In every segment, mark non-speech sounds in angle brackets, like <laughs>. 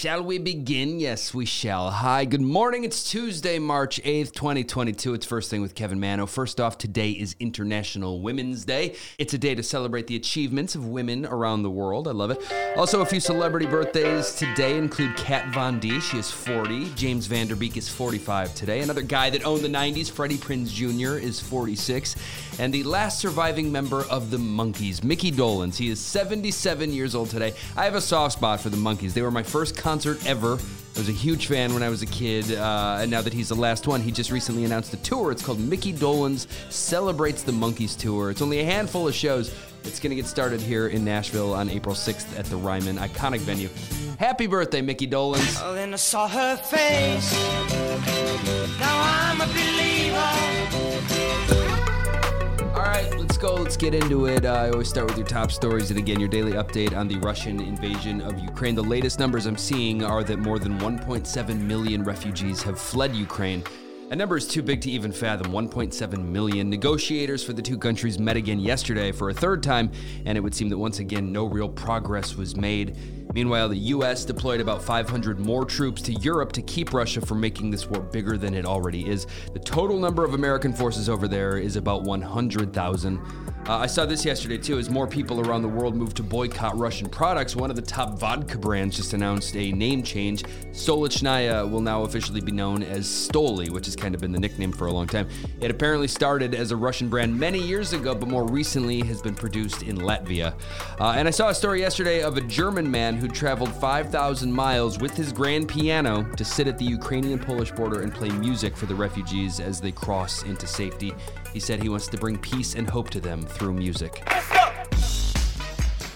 Shall we begin? Yes, we shall. Hi, good morning. It's Tuesday, March 8th, 2022. It's First Thing with Kevin Manno. First off, today is International Women's Day. It's a day to celebrate the achievements of women around the world. I love it. Also, a few celebrity birthdays today include Kat Von D. She is 40. James Van Der Beek is 45 today. Another guy that owned the 90s, Freddie Prinze Jr., is 46. And the last surviving member of the Monkees, Mickey Dolenz. He is 77 years old today. I have a soft spot for the Monkees. They were my first concert ever. I was a huge fan when I was a kid, uh, and now that he's the last one, he just recently announced a tour. It's called Mickey Dolenz Celebrates the Monkees Tour. It's only a handful of shows. It's going to get started here in Nashville on April 6th at the Ryman, iconic venue. Happy birthday, Mickey Dolenz. Oh, get into it. Uh, I always start with your top stories. And again, your daily update on the Russian invasion of Ukraine. The latest numbers I'm seeing are that more than 1.7 million refugees have fled Ukraine. A number is too big to even fathom 1.7 million. Negotiators for the two countries met again yesterday for a third time, and it would seem that once again no real progress was made. Meanwhile, the US deployed about 500 more troops to Europe to keep Russia from making this war bigger than it already is. The total number of American forces over there is about 100,000. Uh, I saw this yesterday too, as more people around the world move to boycott Russian products. One of the top vodka brands just announced a name change. Stolichnaya will now officially be known as Stoli, which has kind of been the nickname for a long time. It apparently started as a Russian brand many years ago, but more recently has been produced in Latvia. Uh, and I saw a story yesterday of a German man who traveled 5,000 miles with his grand piano to sit at the Ukrainian Polish border and play music for the refugees as they cross into safety. He said he wants to bring peace and hope to them through music.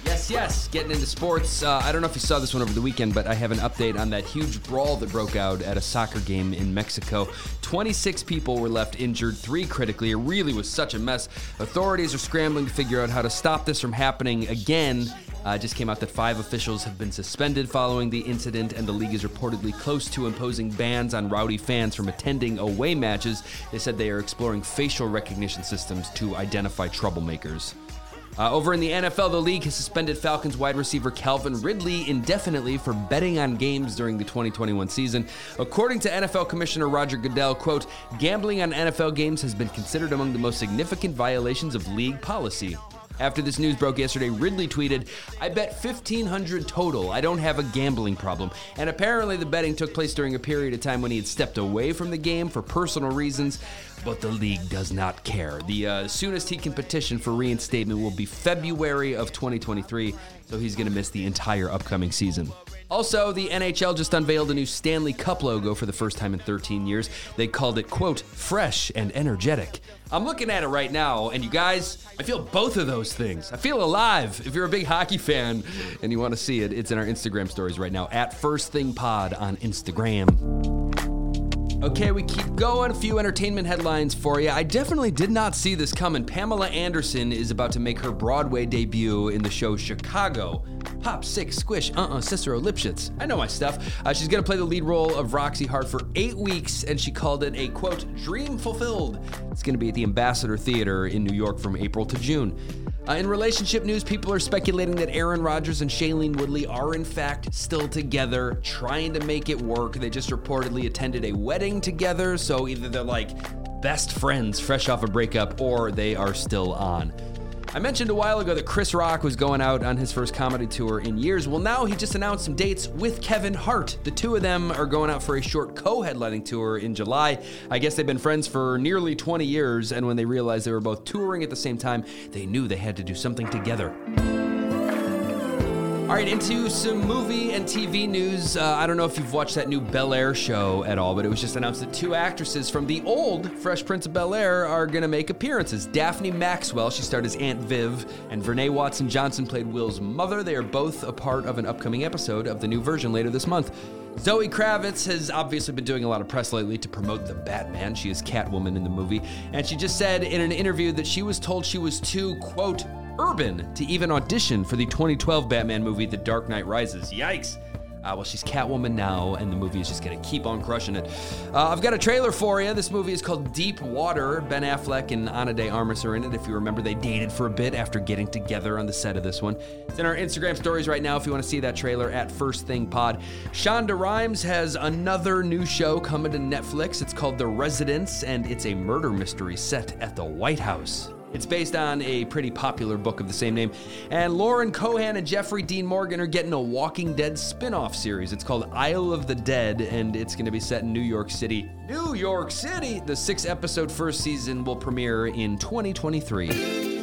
Yes, yes. Getting into sports. Uh, I don't know if you saw this one over the weekend, but I have an update on that huge brawl that broke out at a soccer game in Mexico. 26 people were left injured, three critically. It really was such a mess. Authorities are scrambling to figure out how to stop this from happening again. Uh, just came out that five officials have been suspended following the incident, and the league is reportedly close to imposing bans on rowdy fans from attending away matches. They said they are exploring facial recognition systems to identify troublemakers. Uh, over in the NFL, the league has suspended Falcons wide receiver Calvin Ridley indefinitely for betting on games during the 2021 season. According to NFL Commissioner Roger Goodell, quote, gambling on NFL games has been considered among the most significant violations of league policy. After this news broke yesterday, Ridley tweeted, I bet 1500 total. I don't have a gambling problem. And apparently the betting took place during a period of time when he had stepped away from the game for personal reasons, but the league does not care. The uh, soonest he can petition for reinstatement will be February of 2023, so he's going to miss the entire upcoming season. Also, the NHL just unveiled a new Stanley Cup logo for the first time in 13 years. They called it, quote, fresh and energetic. I'm looking at it right now, and you guys, I feel both of those things. I feel alive. If you're a big hockey fan and you want to see it, it's in our Instagram stories right now at First Thing Pod on Instagram. Okay, we keep going. A few entertainment headlines for you. I definitely did not see this coming. Pamela Anderson is about to make her Broadway debut in the show Chicago. Pop, Six, squish, uh uh Cicero Lipschitz. I know my stuff. Uh, she's gonna play the lead role of Roxie Hart for eight weeks, and she called it a quote, dream fulfilled. It's gonna be at the Ambassador Theater in New York from April to June. Uh, in relationship news, people are speculating that Aaron Rodgers and Shailene Woodley are in fact still together, trying to make it work. They just reportedly attended a wedding together, so either they're like best friends fresh off a breakup or they are still on. I mentioned a while ago that Chris Rock was going out on his first comedy tour in years. Well, now he just announced some dates with Kevin Hart. The two of them are going out for a short co headlining tour in July. I guess they've been friends for nearly 20 years, and when they realized they were both touring at the same time, they knew they had to do something together. All right, into some movie and TV news. Uh, I don't know if you've watched that new Bel Air show at all, but it was just announced that two actresses from the old Fresh Prince of Bel Air are going to make appearances. Daphne Maxwell, she starred as Aunt Viv, and Vernee Watson Johnson played Will's mother. They are both a part of an upcoming episode of the new version later this month. Zoe Kravitz has obviously been doing a lot of press lately to promote the Batman. She is Catwoman in the movie, and she just said in an interview that she was told she was too, quote, urban to even audition for the 2012 Batman movie, The Dark Knight Rises. Yikes. Uh, well, she's Catwoman now, and the movie is just going to keep on crushing it. Uh, I've got a trailer for you. This movie is called Deep Water. Ben Affleck and Ana de Armas are in it. If you remember, they dated for a bit after getting together on the set of this one. It's in our Instagram stories right now if you want to see that trailer at First Thing Pod. Shonda Rhimes has another new show coming to Netflix. It's called The Residence, and it's a murder mystery set at the White House. It's based on a pretty popular book of the same name. And Lauren Cohan and Jeffrey Dean Morgan are getting a Walking Dead spin off series. It's called Isle of the Dead, and it's going to be set in New York City. New York City! The six episode first season will premiere in 2023.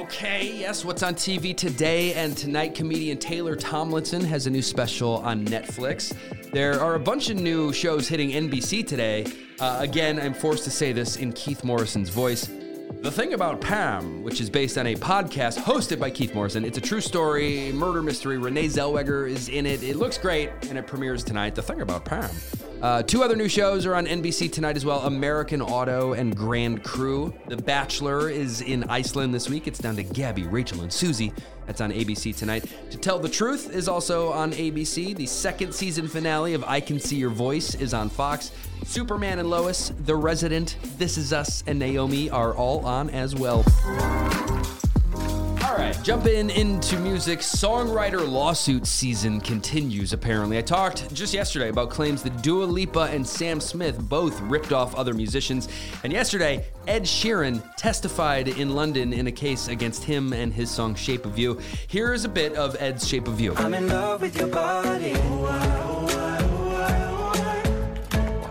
Okay, yes, what's on TV today and tonight? Comedian Taylor Tomlinson has a new special on Netflix. There are a bunch of new shows hitting NBC today. Uh, again, I'm forced to say this in Keith Morrison's voice. The Thing About Pam, which is based on a podcast hosted by Keith Morrison. It's a true story, murder mystery. Renee Zellweger is in it. It looks great, and it premieres tonight. The Thing About Pam. Uh, two other new shows are on NBC tonight as well American Auto and Grand Crew. The Bachelor is in Iceland this week. It's down to Gabby, Rachel, and Susie. That's on ABC tonight. To Tell the Truth is also on ABC. The second season finale of I Can See Your Voice is on Fox. Superman and Lois, The Resident, This Is Us, and Naomi are all on as well. Right, jumping into music, songwriter lawsuit season continues apparently. I talked just yesterday about claims that Dua Lipa and Sam Smith both ripped off other musicians. And yesterday, Ed Sheeran testified in London in a case against him and his song Shape of You. Here is a bit of Ed's Shape of You. I'm in love with your body.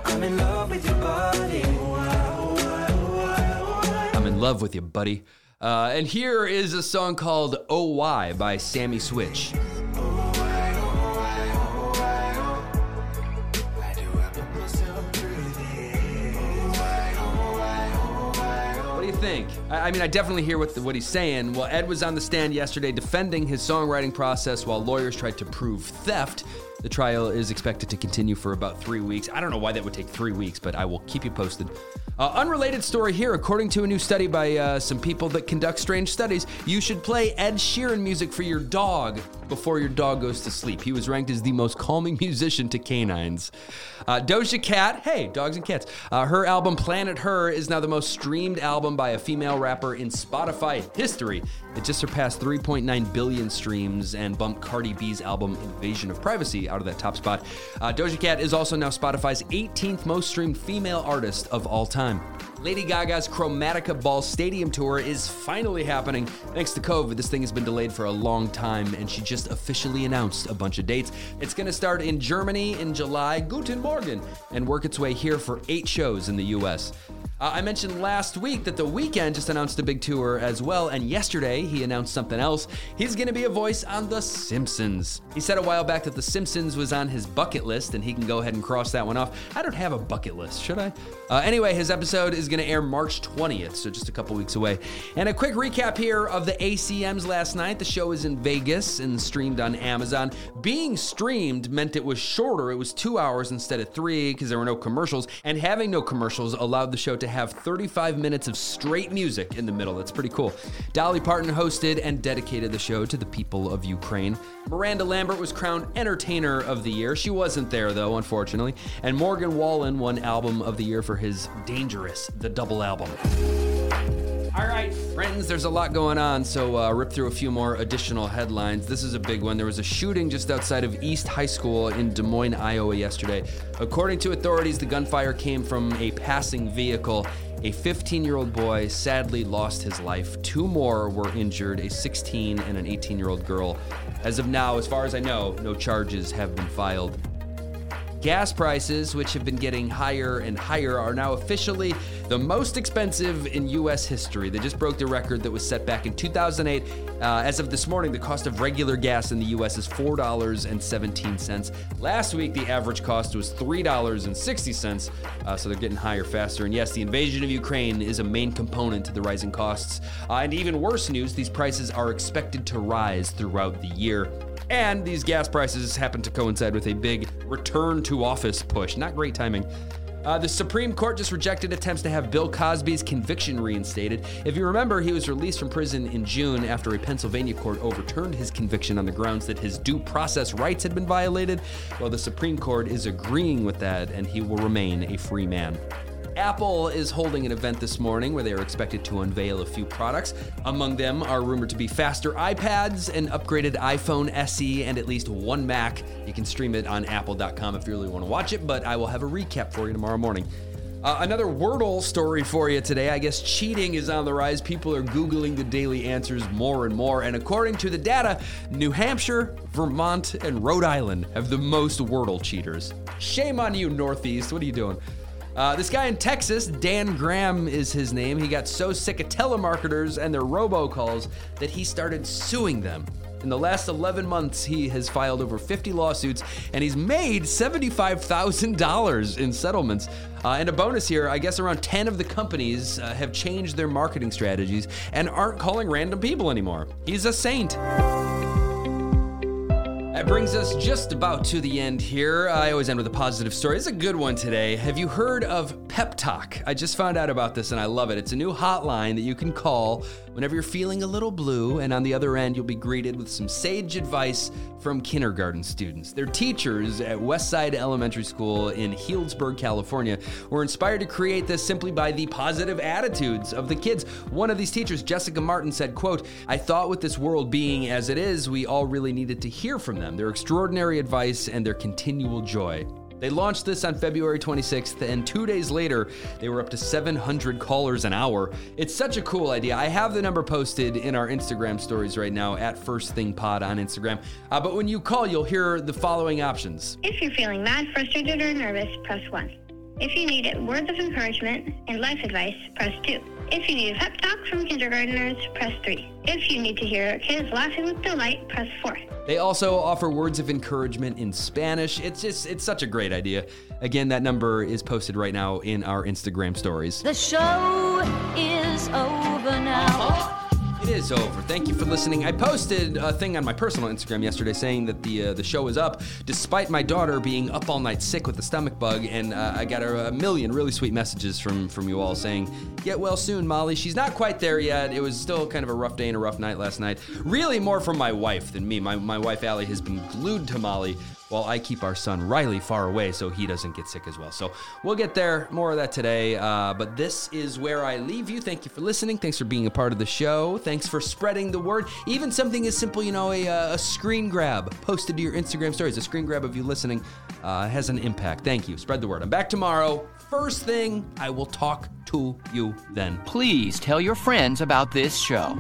I'm in love with your body. I'm in love with you, buddy. Uh, and here is a song called Oh Why by Sami Switch. What do you think? I, I mean, I definitely hear what, the, what he's saying. Well, Ed was on the stand yesterday defending his songwriting process while lawyers tried to prove theft. The trial is expected to continue for about three weeks. I don't know why that would take three weeks, but I will keep you posted. Uh, unrelated story here. According to a new study by uh, some people that conduct strange studies, you should play Ed Sheeran music for your dog before your dog goes to sleep. He was ranked as the most calming <laughs> musician to canines. Uh, Doja Cat, hey, dogs and cats. Uh, her album Planet Her is now the most streamed album by a female rapper in Spotify history. It just surpassed 3.9 billion streams and bumped Cardi B's album Invasion of Privacy out of that top spot. Uh, Doja Cat is also now Spotify's 18th most streamed female artist of all time. Lady Gaga's Chromatica Ball Stadium Tour is finally happening. Thanks to COVID, this thing has been delayed for a long time, and she just officially announced a bunch of dates. It's going to start in Germany in July, Guten Morgen, and work its way here for eight shows in the US. Uh, I mentioned last week that The Weeknd just announced a big tour as well, and yesterday he announced something else. He's going to be a voice on The Simpsons. He said a while back that The Simpsons was on his bucket list, and he can go ahead and cross that one off. I don't have a bucket list, should I? Uh, anyway, his episode is going to air March 20th, so just a couple weeks away. And a quick recap here of the ACMs last night. The show is in Vegas and streamed on Amazon. Being streamed meant it was shorter, it was two hours instead of three because there were no commercials, and having no commercials allowed the show to have 35 minutes of straight music in the middle. That's pretty cool. Dolly Parton hosted and dedicated the show to the people of Ukraine. Miranda Lambert was crowned Entertainer of the Year. She wasn't there, though, unfortunately. And Morgan Wallen won Album of the Year for his Dangerous, the double album. All right, friends, there's a lot going on, so uh, rip through a few more additional headlines. This is a big one. There was a shooting just outside of East High School in Des Moines, Iowa yesterday. According to authorities, the gunfire came from a passing vehicle. A 15 year old boy sadly lost his life. Two more were injured a 16 and an 18 year old girl. As of now, as far as I know, no charges have been filed. Gas prices, which have been getting higher and higher, are now officially the most expensive in U.S. history. They just broke the record that was set back in 2008. Uh, as of this morning, the cost of regular gas in the U.S. is $4.17. Last week, the average cost was $3.60, uh, so they're getting higher faster. And yes, the invasion of Ukraine is a main component to the rising costs. Uh, and even worse news, these prices are expected to rise throughout the year. And these gas prices happen to coincide with a big return to office push. Not great timing. Uh, the Supreme Court just rejected attempts to have Bill Cosby's conviction reinstated. If you remember, he was released from prison in June after a Pennsylvania court overturned his conviction on the grounds that his due process rights had been violated. Well, the Supreme Court is agreeing with that, and he will remain a free man. Apple is holding an event this morning where they are expected to unveil a few products. Among them are rumored to be faster iPads, an upgraded iPhone SE, and at least one Mac. You can stream it on apple.com if you really want to watch it, but I will have a recap for you tomorrow morning. Uh, another Wordle story for you today. I guess cheating is on the rise. People are Googling the daily answers more and more. And according to the data, New Hampshire, Vermont, and Rhode Island have the most Wordle cheaters. Shame on you, Northeast. What are you doing? Uh, this guy in Texas, Dan Graham is his name. He got so sick of telemarketers and their robocalls that he started suing them. In the last 11 months, he has filed over 50 lawsuits and he's made $75,000 in settlements. Uh, and a bonus here I guess around 10 of the companies uh, have changed their marketing strategies and aren't calling random people anymore. He's a saint. Brings us just about to the end here. I always end with a positive story. It's a good one today. Have you heard of Pep Talk? I just found out about this and I love it. It's a new hotline that you can call whenever you're feeling a little blue, and on the other end, you'll be greeted with some sage advice from kindergarten students. Their teachers at Westside Elementary School in Healdsburg, California, were inspired to create this simply by the positive attitudes of the kids. One of these teachers, Jessica Martin, said, quote, I thought with this world being as it is, we all really needed to hear from them, their extraordinary advice and their continual joy. They launched this on February 26th, and two days later, they were up to 700 callers an hour. It's such a cool idea. I have the number posted in our Instagram stories right now at First Thing Pod on Instagram. Uh, but when you call, you'll hear the following options. If you're feeling mad, frustrated, or nervous, press 1. If you need words of encouragement and life advice, press 2. If you need a pep talk from kindergartners, press 3. If you need to hear kids laughing with delight, press 4. They also offer words of encouragement in Spanish. It's just it's such a great idea. Again, that number is posted right now in our Instagram stories. The show is over now. Uh-huh. It is over. Thank you for listening. I posted a thing on my personal Instagram yesterday saying that the uh, the show is up, despite my daughter being up all night sick with a stomach bug, and uh, I got a, a million really sweet messages from from you all saying, "Get well soon, Molly." She's not quite there yet. It was still kind of a rough day and a rough night last night. Really, more from my wife than me. My my wife Allie has been glued to Molly while I keep our son Riley far away so he doesn't get sick as well. So we'll get there. More of that today. Uh, but this is where I leave you. Thank you for listening. Thanks for being a part of the show. Thanks for spreading the word. Even something as simple, you know, a, uh, a screen grab posted to your Instagram stories, a screen grab of you listening uh, has an impact. Thank you. Spread the word. I'm back tomorrow. First thing, I will talk to you then. Please tell your friends about this show.